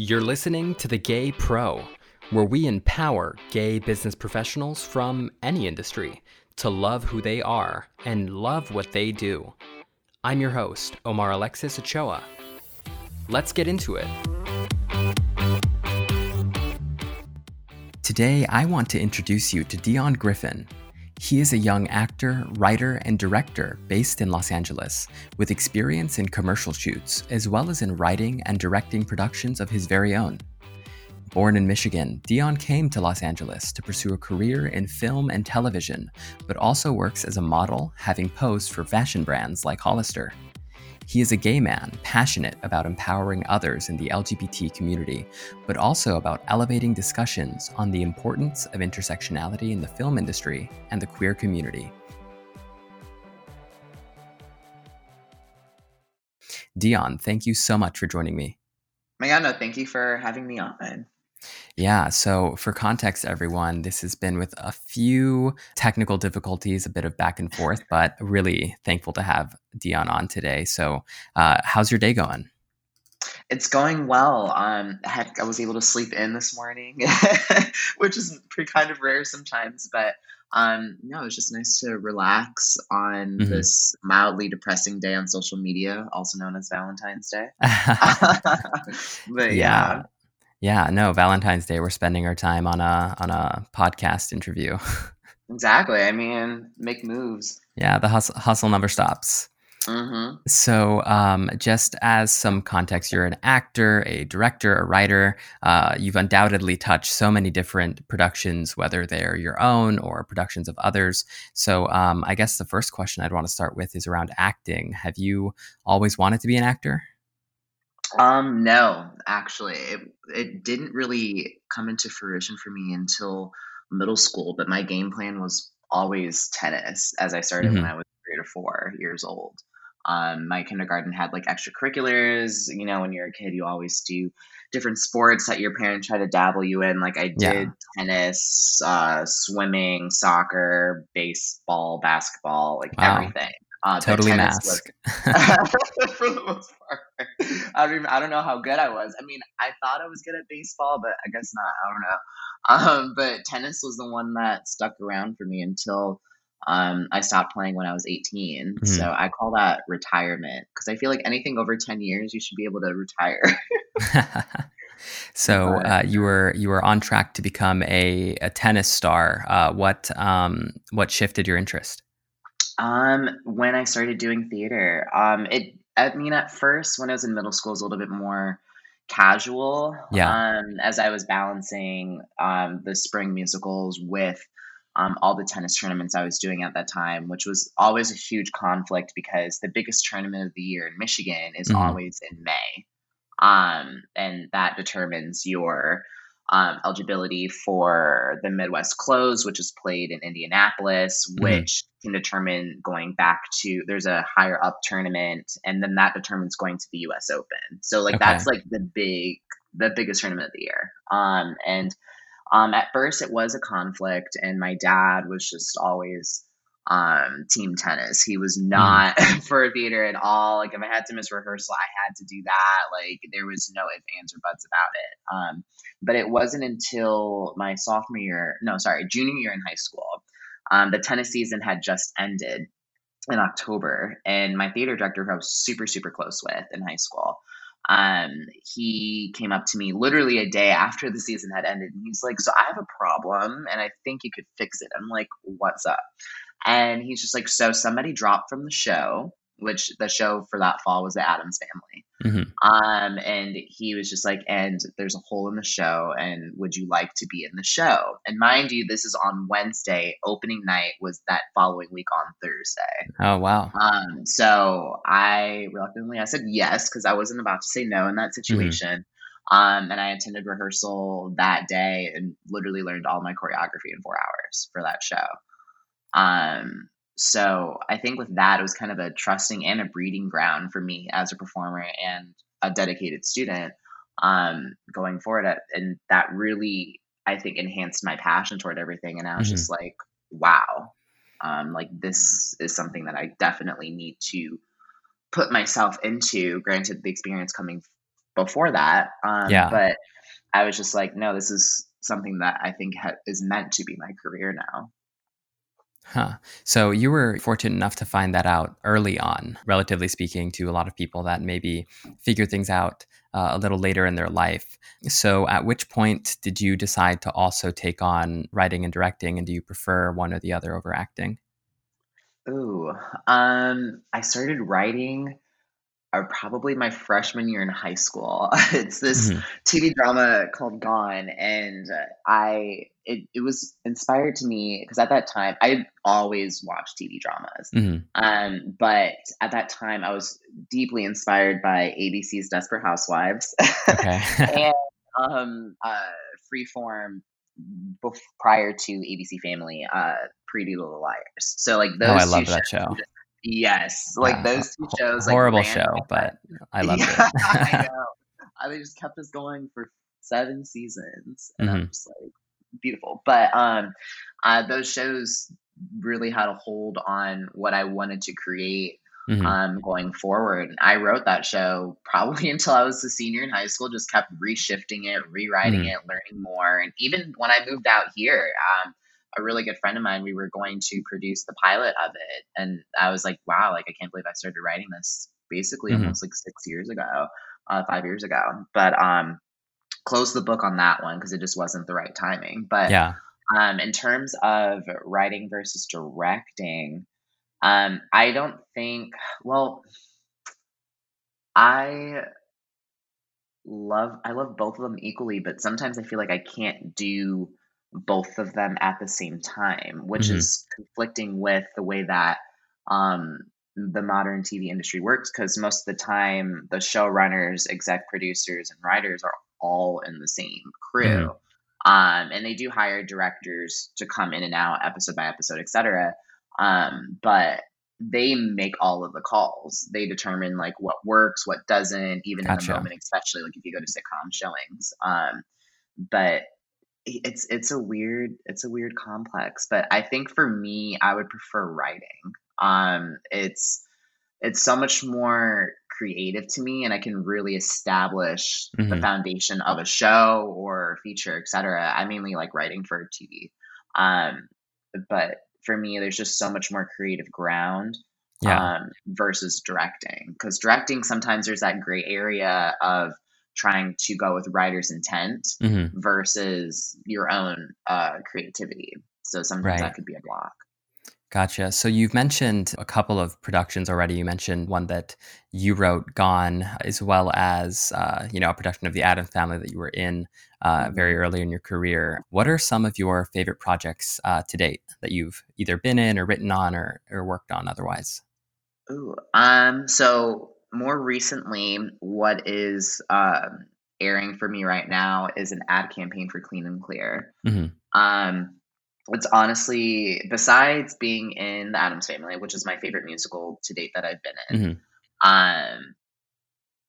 You're listening to The Gay Pro, where we empower gay business professionals from any industry to love who they are and love what they do. I'm your host, Omar Alexis Ochoa. Let's get into it. Today, I want to introduce you to Deon Griffin. He is a young actor, writer, and director based in Los Angeles, with experience in commercial shoots, as well as in writing and directing productions of his very own. Born in Michigan, Deon came to Los Angeles to pursue a career in film and television, but also works as a model, having posed for fashion brands like Hollister. He is a gay man, passionate about empowering others in the LGBT community, but also about elevating discussions on the importance of intersectionality in the film industry and the queer community. Deon, thank you so much for joining me. Mayano, thank you for having me on. Yeah. So, for context, everyone, this has been with a few technical difficulties, a bit of back and forth, but really thankful to have Deon on today. So, uh, how's your day going? It's going well. Um, heck, I was able to sleep in this morning, which is pretty kind of rare sometimes. But um, no, it's just nice to relax on mm-hmm. this mildly depressing day on social media, also known as Valentine's Day. but yeah. yeah. Yeah, no, Valentine's Day we're spending our time on a on a podcast interview. exactly. I mean, make moves. Yeah, the hustle, hustle never stops. Mm-hmm. So, um, just as some context, you're an actor, a director, a writer. Uh, you've undoubtedly touched so many different productions, whether they're your own or productions of others. So, um, I guess the first question I'd want to start with is around acting. Have you always wanted to be an actor? Um, no, actually, it, it didn't really come into fruition for me until middle school. But my game plan was always tennis, as I started mm-hmm. when I was three or four years old. Um, my kindergarten had like extracurriculars. You know, when you're a kid, you always do different sports that your parents try to dabble you in. Like I did yeah. tennis, uh, swimming, soccer, baseball, basketball, like wow. everything. Uh, totally mask. Was, for the most part. I don't even, I don't know how good I was. I mean, I thought I was good at baseball, but I guess not. I don't know. Um, but tennis was the one that stuck around for me until um, I stopped playing when I was 18. Mm-hmm. So I call that retirement because I feel like anything over 10 years, you should be able to retire. so uh, you were you were on track to become a, a tennis star. Uh, what um, what shifted your interest? Um, when I started doing theater, um, it. I mean, at first, when I was in middle school, it was a little bit more casual. Yeah. Um, as I was balancing um the spring musicals with um, all the tennis tournaments I was doing at that time, which was always a huge conflict because the biggest tournament of the year in Michigan is mm-hmm. always in May. Um, and that determines your um, eligibility for the Midwest Close, which is played in Indianapolis, mm-hmm. which can determine going back to there's a higher up tournament, and then that determines going to the U.S. Open. So like okay. that's like the big the biggest tournament of the year. Um, and um, at first it was a conflict, and my dad was just always um, team tennis. He was hmm. not mm. for theater at all. Like if I had to miss rehearsal, I had to do that. Like there was no ifs, ands, or buts about it. Um, but it wasn't until my sophomore year, no, sorry, junior year in high school, um, the tennis season had just ended in October, and my theater director, who I was super super close with in high school. Um, he came up to me literally a day after the season had ended, and he's like, "So I have a problem, and I think you could fix it." I'm like, "What's up?" And he's just like, so somebody dropped from the show, which the show for that fall was the Addams Family. Mm-hmm. Um, and he was just like, and there's a hole in the show, and would you like to be in the show? And mind you, this is on Wednesday. Opening night was that following week on Thursday. Oh wow! Um, so I reluctantly I said yes because I wasn't about to say no in that mm-hmm. situation. Mm-hmm. Um, and I attended rehearsal that day and literally learned all my choreography in four hours for that show. Um, so I think with that, it was kind of a trusting and a breeding ground for me as a performer and a dedicated student um, going forward. At, and that really, I think, enhanced my passion toward everything. And I was mm-hmm. just like, wow, um, like this is something that I definitely need to put myself into. Granted, the experience coming before that. Um, yeah. But I was just like, no, this is something that I think ha- is meant to be my career now. Huh. So you were fortunate enough to find that out early on, relatively speaking, to a lot of people that maybe figure things out uh, a little later in their life. So at which point did you decide to also take on writing and directing? And do you prefer one or the other over acting? Ooh, um, I started writing are probably my freshman year in high school. it's this mm-hmm. TV drama called Gone, and I it, it was inspired to me because at that time I always watched TV dramas, mm-hmm. um, but at that time I was deeply inspired by ABC's Desperate Housewives okay. and um, uh, Freeform bef- prior to ABC Family, uh, Pretty Little Liars. So like those. Oh, I love that show. Yes, like yeah. those two shows. Like, Horrible show, but I love yeah, it. I know. Uh, they just kept us going for seven seasons, and mm-hmm. I'm just like beautiful. But um, uh, those shows really had a hold on what I wanted to create. Mm-hmm. Um, going forward, I wrote that show probably until I was a senior in high school. Just kept reshifting it, rewriting mm-hmm. it, learning more, and even when I moved out here, um, a really good friend of mine, we were going to produce the pilot of it. And I was like, wow, like I can't believe I started writing this basically mm-hmm. almost like six years ago, uh, five years ago. But um closed the book on that one because it just wasn't the right timing. But yeah. Um, in terms of writing versus directing, um, I don't think well I love I love both of them equally, but sometimes I feel like I can't do both of them at the same time, which mm-hmm. is conflicting with the way that um, the modern TV industry works. Because most of the time, the showrunners, exec producers, and writers are all in the same crew. Mm-hmm. Um, and they do hire directors to come in and out episode by episode, etc. Um, but they make all of the calls. They determine like what works, what doesn't, even gotcha. in the moment, especially like if you go to sitcom showings. Um, but it's it's a weird it's a weird complex but i think for me i would prefer writing um it's it's so much more creative to me and i can really establish mm-hmm. the foundation of a show or feature etc i mainly like writing for tv um but for me there's just so much more creative ground yeah. um versus directing because directing sometimes there's that gray area of trying to go with writer's intent mm-hmm. versus your own uh, creativity. So sometimes right. that could be a block. Gotcha. So you've mentioned a couple of productions already. You mentioned one that you wrote, Gone, as well as uh, you know a production of The Addams Family that you were in uh, mm-hmm. very early in your career. What are some of your favorite projects uh, to date that you've either been in or written on or, or worked on otherwise? Ooh, um, so more recently, what is um, airing for me right now is an ad campaign for Clean and Clear. Mm-hmm. Um, it's honestly, besides being in the Addams Family, which is my favorite musical to date that I've been in, mm-hmm. um,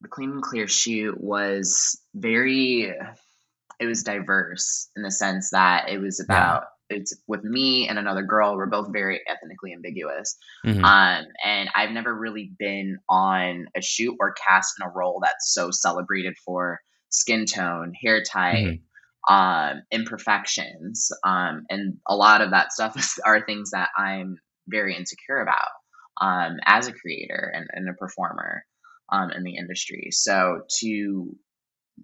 the Clean and Clear shoot was very, it was diverse in the sense that it was about it's with me and another girl. We're both very ethnically ambiguous. Mm-hmm. Um, and I've never really been on a shoot or cast in a role that's so celebrated for skin tone, hair type, mm-hmm. um, imperfections. Um, and a lot of that stuff is, are things that I'm very insecure about um, as a creator and, and a performer um, in the industry. So to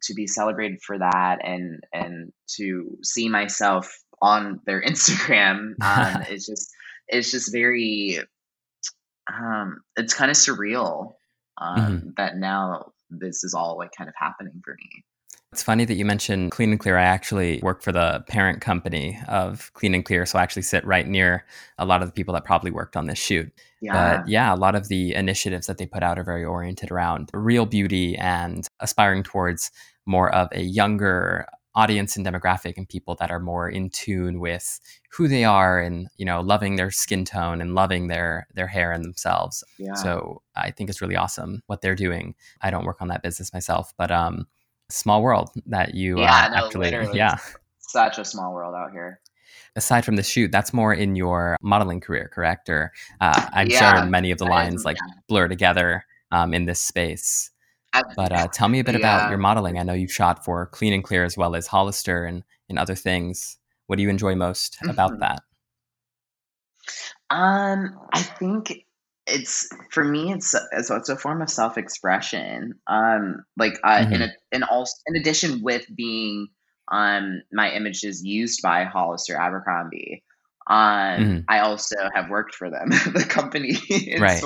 to be celebrated for that and and to see myself on their Instagram. Um, it's just it's just very um, it's kind of surreal um, mm-hmm. that now this is all like kind of happening for me. It's funny that you mentioned Clean and Clear. I actually work for the parent company of Clean and Clear, so I actually sit right near a lot of the people that probably worked on this shoot. Yeah. But yeah, a lot of the initiatives that they put out are very oriented around real beauty and aspiring towards more of a younger audience and demographic and people that are more in tune with who they are and you know loving their skin tone and loving their their hair and themselves. Yeah. so i think it's really awesome what they're doing. I don't work on that business myself but um small world that you yeah, uh, no, actually yeah. such a small world out here. Aside from the shoot that's more in your modeling career correct? Or uh, i'm yeah, sure many of the lines like blur together um, in this space but uh, tell me a bit yeah. about your modeling. I know you've shot for Clean and Clear as well as Hollister and, and other things. What do you enjoy most mm-hmm. about that? Um, I think it's for me it's it's, it's a form of self-expression um like uh, mm-hmm. in a, in also in addition with being um my images used by Hollister Abercrombie um mm-hmm. I also have worked for them the company in right.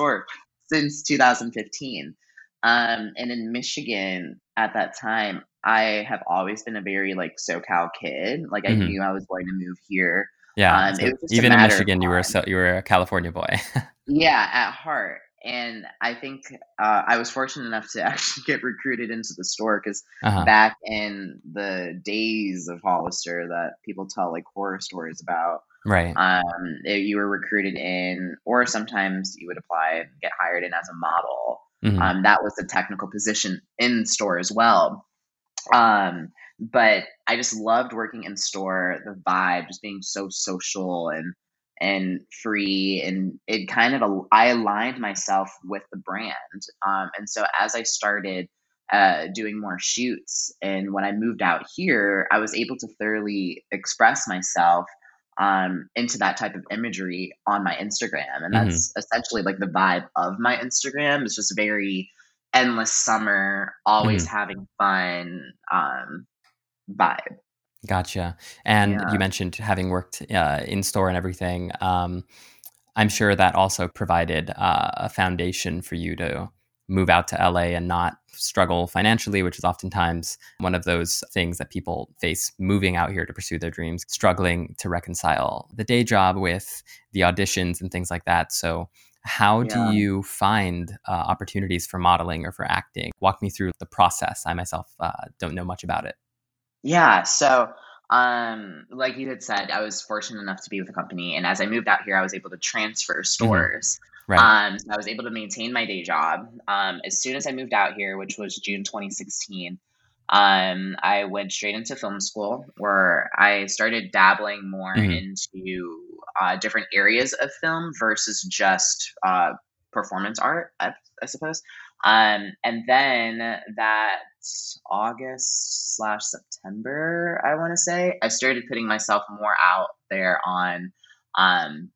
since 2015 um and in Michigan at that time I have always been a very like SoCal kid like mm-hmm. I knew I was going to move here yeah. Um, so even in Michigan, you were so, you were a California boy. yeah, at heart. And I think uh, I was fortunate enough to actually get recruited into the store because uh-huh. back in the days of Hollister that people tell like horror stories about, right? Um, you were recruited in, or sometimes you would apply and get hired in as a model. Mm-hmm. Um, that was a technical position in store as well. Um, but I just loved working in store, the vibe, just being so social and and free and it kind of I aligned myself with the brand. Um, and so as I started uh, doing more shoots and when I moved out here, I was able to thoroughly express myself um, into that type of imagery on my Instagram. And that's mm-hmm. essentially like the vibe of my Instagram. It's just very endless summer, always mm-hmm. having fun. Um, vibe. Gotcha. And yeah. you mentioned having worked uh, in store and everything. Um, I'm sure that also provided uh, a foundation for you to move out to LA and not struggle financially, which is oftentimes one of those things that people face moving out here to pursue their dreams, struggling to reconcile the day job with the auditions and things like that. So, how yeah. do you find uh, opportunities for modeling or for acting? Walk me through the process. I myself uh, don't know much about it. Yeah. So, um, like you had said, I was fortunate enough to be with a company, and as I moved out here, I was able to transfer mm-hmm. stores. Right. Um, so I was able to maintain my day job. Um, as soon as I moved out here, which was June 2016, um, I went straight into film school where I started dabbling more mm-hmm. into uh, different areas of film versus just uh, performance art, I, I suppose. Um, and then that August slash September, I want to say, I started putting myself more out there on um,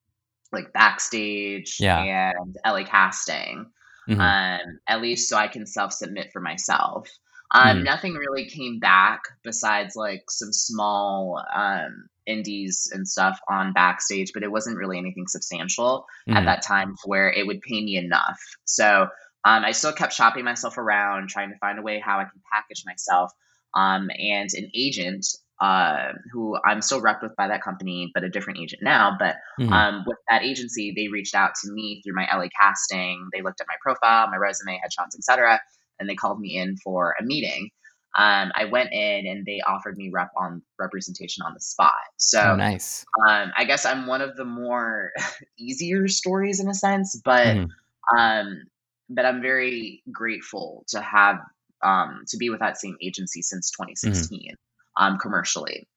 like backstage yeah. and LA casting. Mm-hmm. Um, at least so I can self submit for myself. Um, mm Nothing really came back besides like some small um, indies and stuff on backstage, but it wasn't really anything substantial mm at mm-hmm. that time where it would pay me enough. So um, I still kept shopping myself around, trying to find a way how I can package myself. Um, and an agent uh, who I'm still repped with by that company, but a different agent now. But mm-hmm. um, with that agency, they reached out to me through my LA casting. They looked at my profile, my resume, headshots, etc., and they called me in for a meeting. Um, I went in and they offered me rep on representation on the spot. So oh, nice. Um, I guess I'm one of the more easier stories in a sense, but mm-hmm. um, but I'm very grateful to have um, to be with that same agency since 2016 mm-hmm. Um, commercially.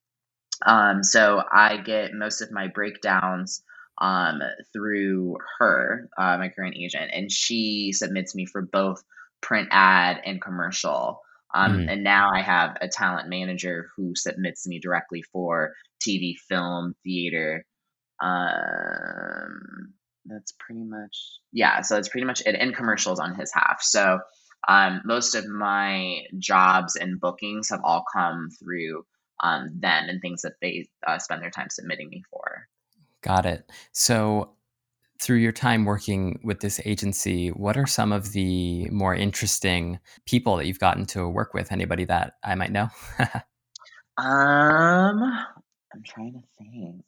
Um, so I get most of my breakdowns um, through her, uh, my current agent, and she submits me for both print ad and commercial. Um, mm-hmm. And now I have a talent manager who submits me directly for TV, film, theater, um, that's pretty much yeah. So that's pretty much it. And commercials on his half. So um, most of my jobs and bookings have all come through um, them and things that they uh, spend their time submitting me for. Got it. So through your time working with this agency, what are some of the more interesting people that you've gotten to work with? Anybody that I might know? um, I'm trying to think.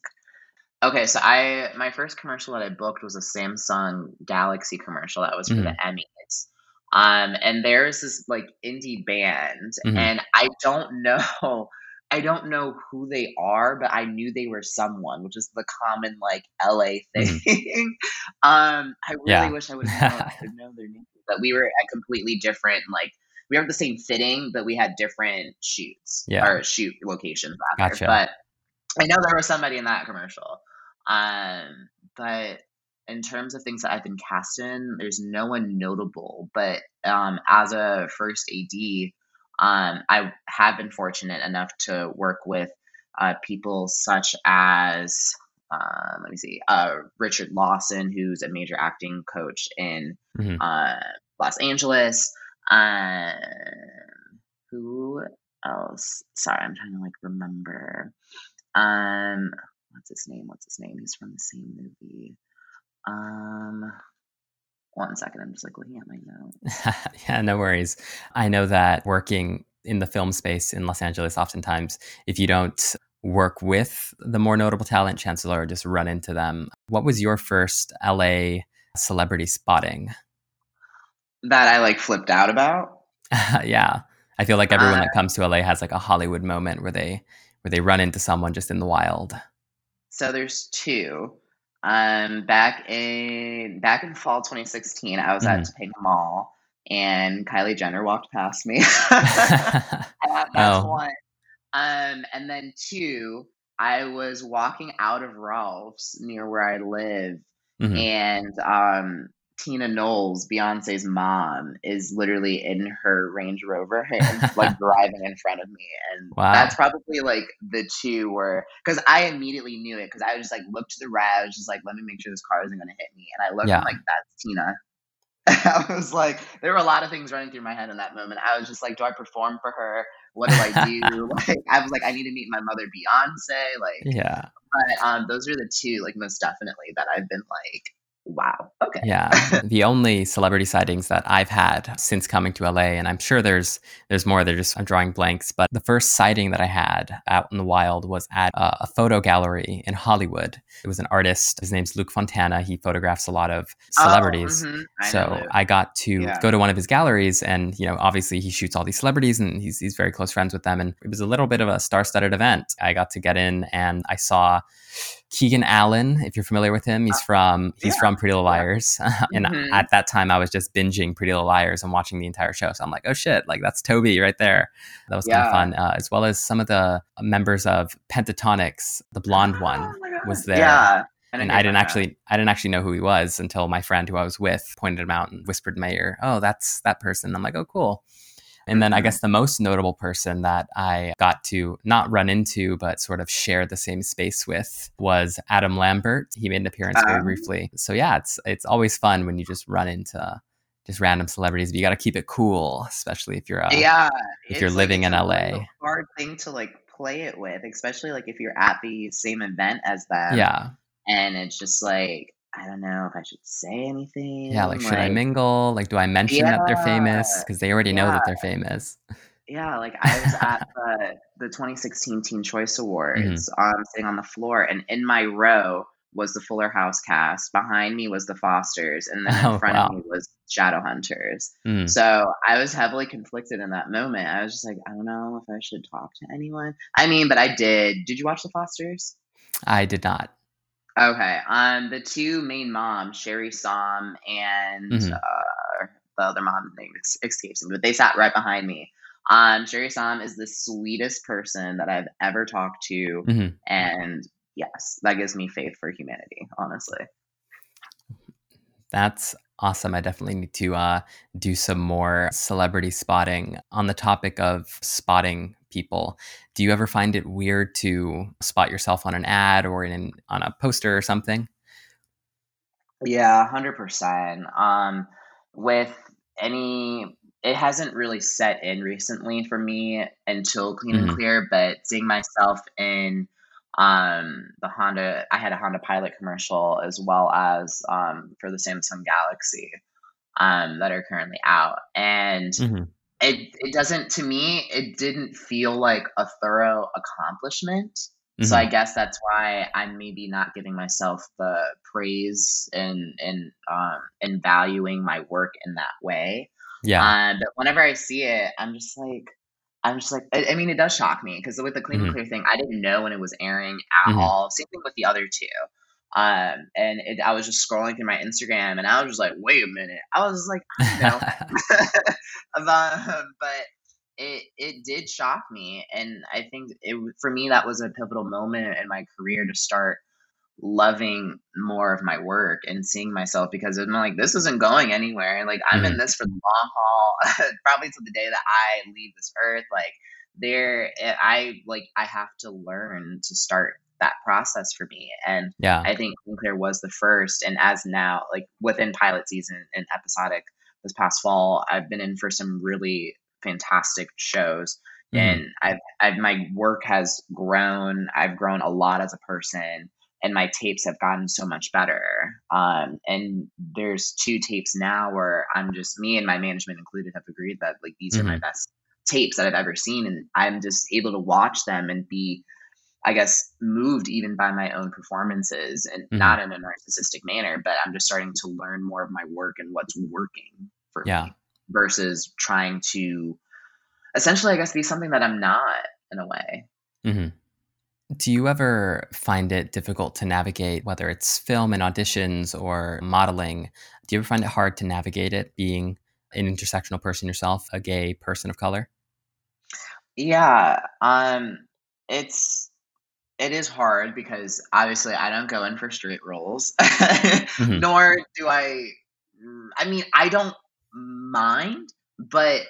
Okay, so I my first commercial that I booked was a Samsung Galaxy commercial that was for mm-hmm. the Emmys. Um, and there's this like indie band, mm-hmm. and I don't know, I don't know who they are, but I knew they were someone, which is the common like LA mm-hmm. thing. Mm-hmm. um, I really yeah. wish I would have known, their names, but we were at completely different like we have the same fitting, but we had different shoots yeah. or shoot locations. Rather. Gotcha. But I know there was somebody in that commercial. Um, but in terms of things that I've been cast in, there's no one notable. But um, as a first AD, um, I have been fortunate enough to work with uh, people such as uh, let me see, uh, Richard Lawson, who's a major acting coach in mm-hmm. Uh, Los Angeles. Um, who else? Sorry, I'm trying to like remember. Um, what's his name? What's his name? He's from the same movie. Um, one second, I'm just like looking at my notes. yeah, no worries. I know that working in the film space in Los Angeles, oftentimes, if you don't work with the more notable talent, chances are just run into them. What was your first LA celebrity spotting? That I like flipped out about. yeah. I feel like everyone uh, that comes to LA has like a Hollywood moment where they where they run into someone just in the wild. So there's two. Um, back in back in fall 2016, I was mm. at mm-hmm. Topanga Mall, and Kylie Jenner walked past me. that's oh. one. Um, and then two, I was walking out of Ralph's near where I live, mm-hmm. and um, Tina Knowles, Beyonce's mom, is literally in her Range Rover and like driving in front of me. And wow. that's probably like the two where, because I immediately knew it because I was just like looked to the right. I was just like, let me make sure this car isn't going to hit me. And I looked yeah. and like, that's Tina. I was like, there were a lot of things running through my head in that moment. I was just like, do I perform for her? What do I do? like, I was like, I need to meet my mother, Beyonce. Like, yeah. But um, those are the two, like, most definitely that I've been like, wow. Okay. Yeah. The only celebrity sightings that i've had since coming to la and i'm sure there's there's more they're just i'm drawing blanks but the first sighting that i had out in the wild was at a, a photo gallery in hollywood. It was an artist his name's luke fontana. He photographs a lot of oh, celebrities. oh, mm-hmm. I so i got to yeah. go to one of his galleries and you know obviously he shoots all these celebrities and he's, he's very close friends with them and it was a little bit of a star-studded event. I got to get in and i saw Keegan Allen, if you're familiar with him, he's uh, from he's yeah. from Pretty Little Liars, and mm-hmm. at that time I was just binging Pretty Little Liars and watching the entire show. So I'm like, oh shit, like that's Toby right there. That was yeah. kind of fun, uh, as well as some of the members of Pentatonix. The blonde oh, one was there. Yeah. and I didn't actually I didn't actually know who he was until my friend who I was with pointed him out and whispered in my ear, "Oh, that's that person." I'm like, "Oh, cool." And then I mm-hmm. guess the most notable person that I got to not run into, but sort of share the same space with was Adam Lambert. He made an appearance very um, briefly. So yeah, it's it's always fun when you just run into just random celebrities, but you got to keep it cool, especially if you're uh, yeah if you're living like, in LA. hard thing to like play it with, especially like if you're at the same event as them. Yeah, and it's just like I don't know if I should say anything. Yeah, like, should I mingle? Like, do I mention yeah, that they're famous? Because they already yeah. know that they're famous. Yeah, like I was at the, the 2016 Teen Choice Awards, mm-hmm. um, sitting on the floor, and in my row was the Fuller House cast. Behind me was the Fosters, and then in oh, front wow. of me was Shadowhunters. Mm. So I was heavily conflicted in that moment. I was just like, I don't know if I should talk to anyone. I mean, but I did. Did you watch the Fosters? I did not. Okay. Um, the two main moms, Sherri Saum and mm-hmm. uh, the other mom name escapes me, but they sat right behind me. Um, Sherri Saum is the sweetest person that I've ever talked to, mm-hmm. and yes, that gives me faith for humanity. Honestly, that's awesome. I definitely need to uh, do some more celebrity spotting on the topic of spotting people. Do you ever find it weird to spot yourself on an ad or in on a poster or something? Yeah, hundred percent. Um, with any, it hasn't really set in recently for me until Clean mm-hmm. and Clear. But seeing myself in um, the Honda, I had a Honda Pilot commercial as well as um, for the Samsung Galaxy um, that are currently out, and. Mm-hmm it it doesn't to me it didn't feel like a thorough accomplishment mm-hmm. so i mm-hmm. guess that's why i'm maybe not giving myself the praise and and um and valuing my work in that way yeah um, but whenever i see it i'm just like i'm just like i, I mean it does shock me because with the clean mm-hmm. and clear thing i didn't know when it was airing at mm-hmm. all same thing with the other two um, and it, I was just scrolling through my Instagram, and I was just like, "Wait a minute!" I was like, you know, um, but it it did shock me, and I think it for me that was a pivotal moment in my career to start loving more of my work and seeing myself because I'm like, this isn't going anywhere. Like I'm mm-hmm. in this for the long haul, probably to the day that I leave this earth. Like there, eh, I like I have to learn to start that process for me. And yeah, I think Sinclair was the first. And as now, like within pilot season and episodic this past fall, I've been in for some really fantastic shows. Mm-hmm. And I've, I've my work has grown. I've grown a lot as a person and my tapes have gotten so much better. Um, and there's two tapes now where I'm just me and my management included have agreed that like these mm-hmm. are my mm-hmm. best tapes that I've ever seen, and I'm just able to watch them and be, I guess, moved even by my own performances, and mm-hmm. not in a narcissistic manner, but I'm just starting to learn more of my work and what's working for yeah. me versus trying to essentially, I guess, be something that I'm not in a way. Mm-hmm. Do you ever find it difficult to navigate, whether it's film and auditions or modeling? Do you ever find it hard to navigate it being an intersectional person yourself, a gay person of color? Yeah, um, it's it is hard because obviously I don't go in for straight roles, mm-hmm. nor do I. I mean, I don't mind, but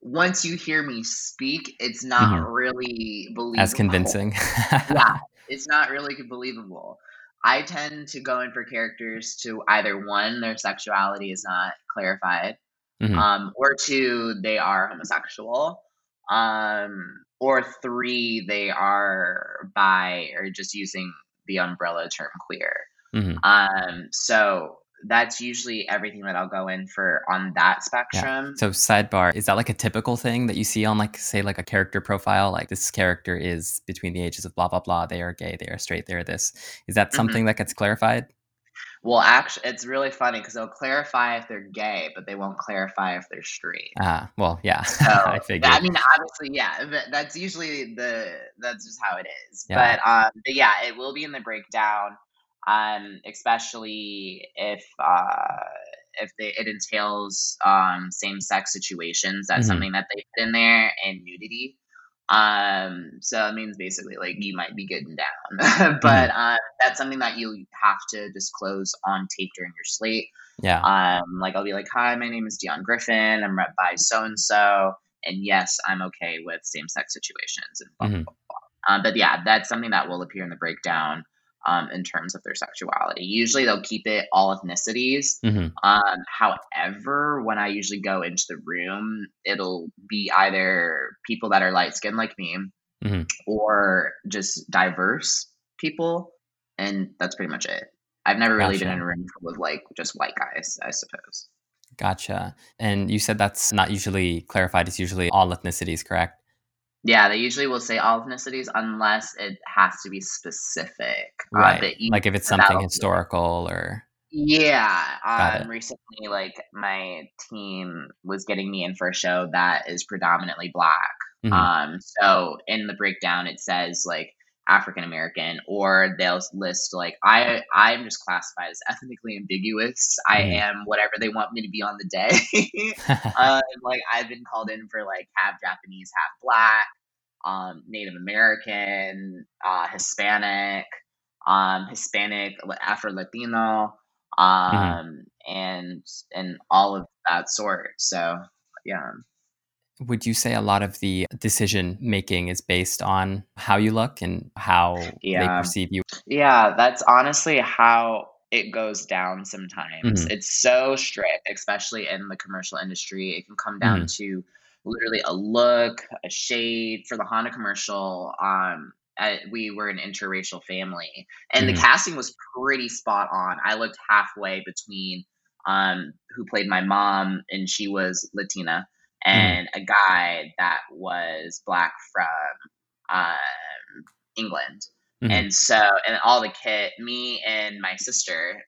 once you hear me speak, it's not mm-hmm. really believable. As convincing. yeah, it's not really believable. I tend to go in for characters to either one, their sexuality is not clarified, mm-hmm. um, or two, they are homosexual, um, or three, they are by or just using the umbrella term queer. Mm-hmm. Um, so that's usually everything that I'll go in for on that spectrum. Yeah. So sidebar, is that like a typical thing that you see on like say like a character profile? Like this character is between the ages of blah blah blah. They are gay. They are straight. They are this. Is that mm-hmm. something mm-hmm. that gets clarified? Well, actually, it's really funny because they'll clarify if they're gay, but they won't clarify if they're straight. Ah, well, yeah, so, I figured. I mean, obviously, yeah, that's usually the that's just how it is. Yeah. But um, but yeah, it will be in the breakdown um, especially if uh, if they, it entails um, same sex situations. That's mm-hmm. something that they put in there, and nudity. Um, so it means basically like you might be getting down, but mm-hmm. uh, that's something that you have to disclose on tape during your slate. Yeah. Um, like I'll be like, "Hi, my name is Deon Griffin. I'm rep by so and so, and yes, I'm okay with same sex situations." And blah, mm-hmm. blah, blah, blah. Um, but yeah, that's something that will appear in the breakdown um, in terms of their sexuality. Usually they'll keep it all ethnicities. Mm-hmm. Um, however, when I usually go into the room, it'll be either people that are light skinned like me mm-hmm. or just diverse people. And that's pretty much it. I've never really been in a room full of like just white guys, I suppose. Gotcha. And you said that's not usually clarified. It's usually all ethnicities, correct? Yeah, they usually will say all ethnicities unless it has to be specific. Uh, right. Uh, like if it's something historical or. Yeah. Um, recently, like my team was getting me in for a show that is predominantly black. Mm-hmm. Um, so in the breakdown, it says like African American, or they'll list like I I'm just classified as ethnically ambiguous. Mm. I am whatever they want me to be on the day. uh, like I've been called in for like half Japanese, half black, um, Native American, uh, Hispanic, um, Hispanic, Afro Latino, mm-hmm. um, mm-hmm. and and all of that sort. So yeah. Would you say a lot of the decision making is based on how you look and how yeah. they perceive you? Yeah, that's honestly how it goes down sometimes. Mm-hmm. It's so strict, especially in the commercial industry. It can come down mm-hmm. to literally a look, a shade for the Honda commercial. Um, I, we were an interracial family, and mm-hmm. the casting was pretty spot on. I looked halfway between um, who played my mom, and she was Latina. And mm. a guy that was black from um, England. Mm-hmm. And so, and all the kid, me and my sister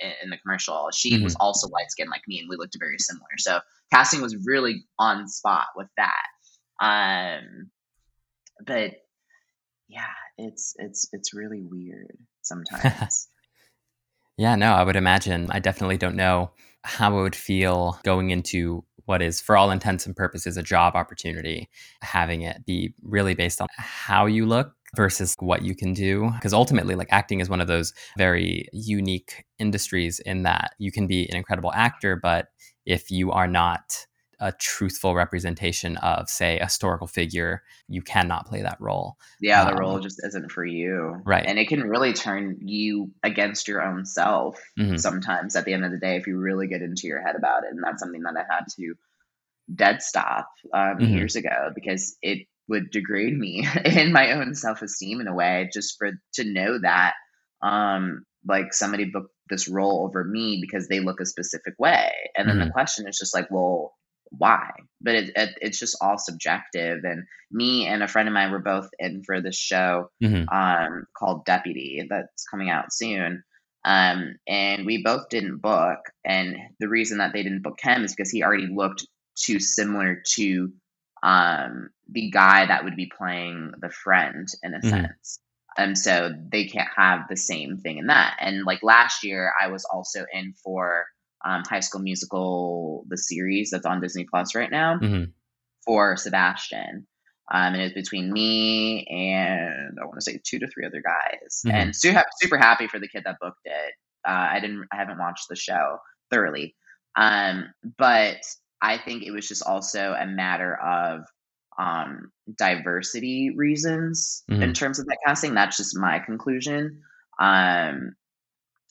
in, in the commercial, she mm-hmm. was also light skinned like me, and we looked very similar. So casting was really on spot with that. Um, but yeah, it's it's it's really weird sometimes. yeah, no, I would imagine. I definitely don't know how I would feel going into what is, for all intents and purposes, a job opportunity, having it be really based on how you look versus what you can do. Because ultimately, like acting is one of those very unique industries in that you can be an incredible actor, but if you are not a truthful representation of, say, a historical figure, you cannot play that role. Yeah, the um, role just isn't for you. Right. And it can really turn you against your own self mm-hmm. sometimes at the end of the day if you really get into your head about it. And that's something that I had to dead stop um, mm-hmm. years ago because it would degrade me in my own self esteem in a way just for to know that um, like somebody booked this role over me because they look a specific way. And then mm-hmm. the question is just like, well, why but it, it, it's just all subjective. And me and a friend of mine were both in for this show mm-hmm. um, called deputy that's coming out soon. Um, and we both didn't book. And the reason that they didn't book him is because he already looked too similar to um, the guy that would be playing the friend in a mm-hmm. sense. And so they can't have the same thing in that. And like last year i was also in for um, High School Musical, the series that's on Disney Plus right now mm-hmm. for Sebastian. Um, and it was between me and I want to say two to three other guys, mm-hmm. and super, super happy for the kid that booked it. Uh, I didn't, I haven't watched the show thoroughly, um, but I think it was just also a matter of um, diversity reasons mm-hmm. in terms of that casting. That's just my conclusion. Um,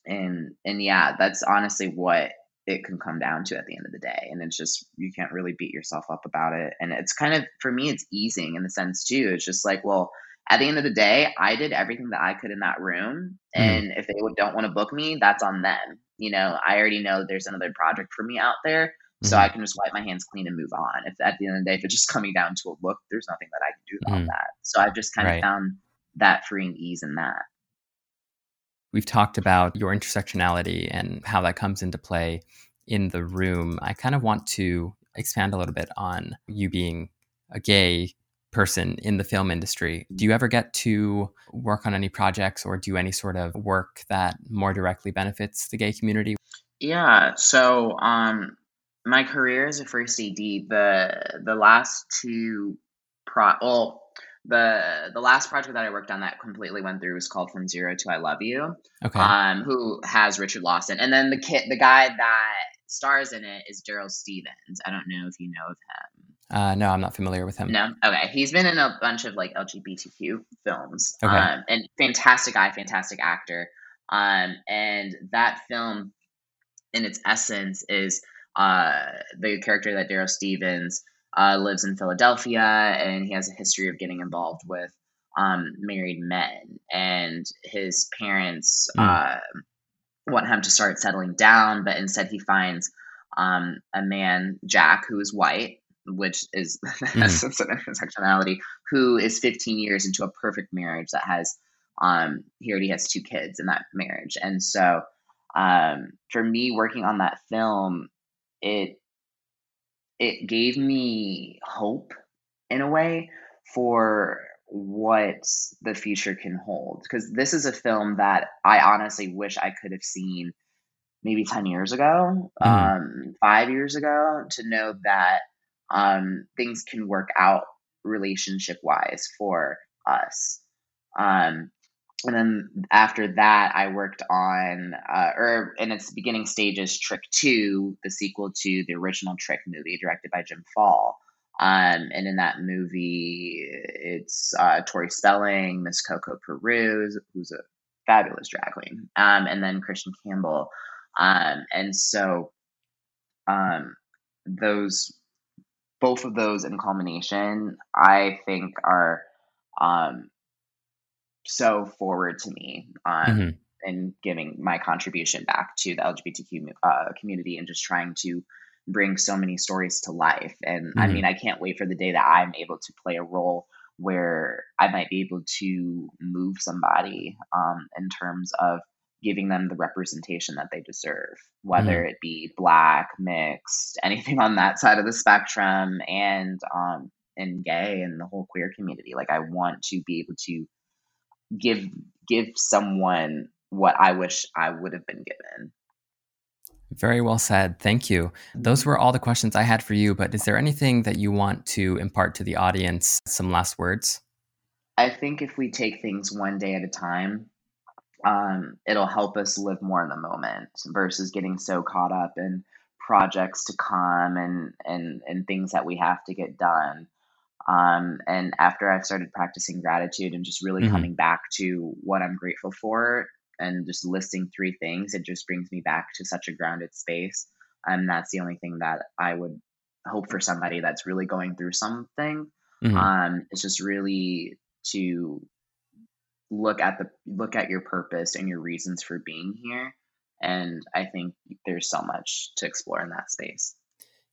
and and yeah that's honestly what it can come down to at the end of the day and it's just you can't really beat yourself up about it and it's kind of for me it's easing in the sense too it's just like well at the end of the day i did everything that i could in that room mm. and if they don't want to book me that's on them you know i already know there's another project for me out there so mm-hmm. I can just wipe my hands clean and move on. If at the end of the day, if it's just coming down to a look, there's nothing that I can do about mm that. So I've just kind right. of found that freeing ease in that. We've talked about your intersectionality and how that comes into play in the room. I kind of want to expand a little bit on you being a gay person in the film industry. Do you ever get to work on any projects or do any sort of work that more directly benefits the gay community? Yeah, so um my career as a first AD, the the last two pro well the the last project that I worked on that completely went through was called From Zero to I Love You. Okay. Um, who has Richard Lawson, and then the kid, the guy that stars in it is Darryl Stephens. I don't know if you know of him. Uh, no, I'm not familiar with him. No, okay. He's been in a bunch of like LGBTQ films. Okay. Um, and fantastic guy, fantastic actor. Um, and that film, in its essence, is uh the character that Darryl Stephens uh, lives in Philadelphia, and he has a history of getting involved with um, married men. And his parents mm. uh, want him to start settling down, but instead he finds um, a man, Jack, who is white, which is the essence of intersectionality, who is 15 years into a perfect marriage that has, um, he already has two kids in that marriage. And so um, for me working on that film, it it gave me hope in a way for what the future can hold because this is a film that I honestly wish I could have seen maybe 10 years ago, mm-hmm. um, five years ago, to know that um, things can work out relationship wise for us. Um, and then after that, I worked on, uh, or in its beginning stages, Trick Two, the sequel to the original Trick movie, directed by Jim Fall. Um, and in that movie, it's uh, Tori Spelling, Miss Coco Peru, who's a fabulous drag queen, um, and then Christian Campbell. Um, and so, um, those, both of those in culmination, I think are um, so forward to me um, mm-hmm. and giving my contribution back to the LGBTQ uh, community and just trying to bring so many stories to life. And mm-hmm. I mean, I can't wait for the day that I'm able to play a role where I might be able to move somebody um, in terms of giving them the representation that they deserve, whether mm-hmm. it be black, mixed, anything on that side of the spectrum, and um, and gay and the whole queer community. Like I want to be able to give give someone what I wish I would have been given. Very well said. Thank you. Those were all the questions I had for you, but is there anything that you want to impart to the audience? Some last words? I think if we take things one day at a time, um, it'll help us live more in the moment versus getting so caught up in projects to come and and and things that we have to get done. Um, and after I've started practicing gratitude and just really mm-hmm. coming back to what I'm grateful for and just listing three things, it just brings me back to such a grounded space. And that's the only thing that I would hope for somebody that's really going through something. Mm-hmm. Um, it's just really to look at the look at your purpose and your reasons for being here and i think there's so much to explore in that space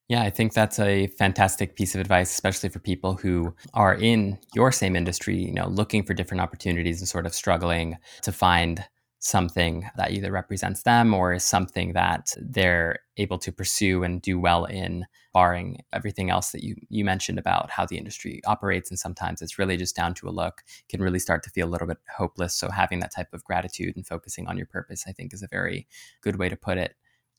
yeah, I think that's a fantastic piece of advice, especially for people who are in your same industry, you know, looking for different opportunities and sort of struggling to find something that either represents them or is something that they're able to pursue and do well in barring everything else that you you mentioned about how the industry operates. And sometimes it's really just down to a look can really start to feel a little bit hopeless. So having that type of gratitude and focusing on your purpose i think is a very good way to put it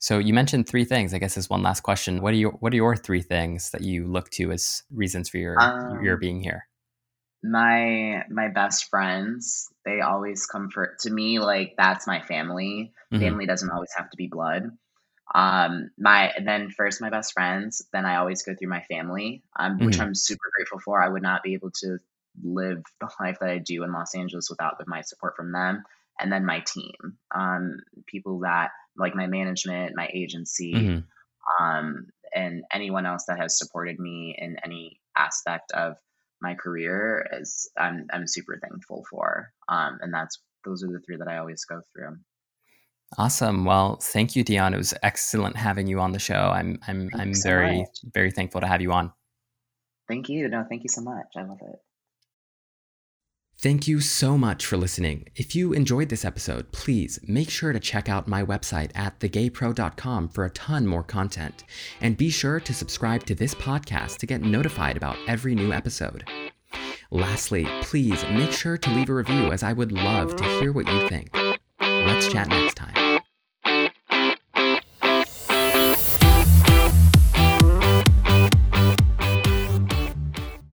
so you mentioned three things. I guess as one last question. What are your what are your three things that you look to as reasons for your um, your being here? my my best friends they always comfort to me like that's my family. Mm-hmm. family doesn't always have to be blood. Um my then first my best friends then i always go through my family um, mm-hmm. which i'm super grateful for. I would not be able to live the life that i do in los angeles without my support from them and then my team um people that like my management my agency mm-hmm. um and anyone else that has supported me in any aspect of my career is I'm I'm super thankful for. Um, and that's those are the three that I always go through. Awesome. Well, thank you, Deon. It was excellent having you on the show. I'm I'm I'm very very thankful to have you on. Thank you. No, thank you so much. I love it. Thank you so much for listening. If you enjoyed this episode, please make sure to check out my website at thegaypro.com for a ton more content. And be sure to subscribe to this podcast to get notified about every new episode. Lastly, please make sure to leave a review as I would love to hear what you think. Let's chat next time.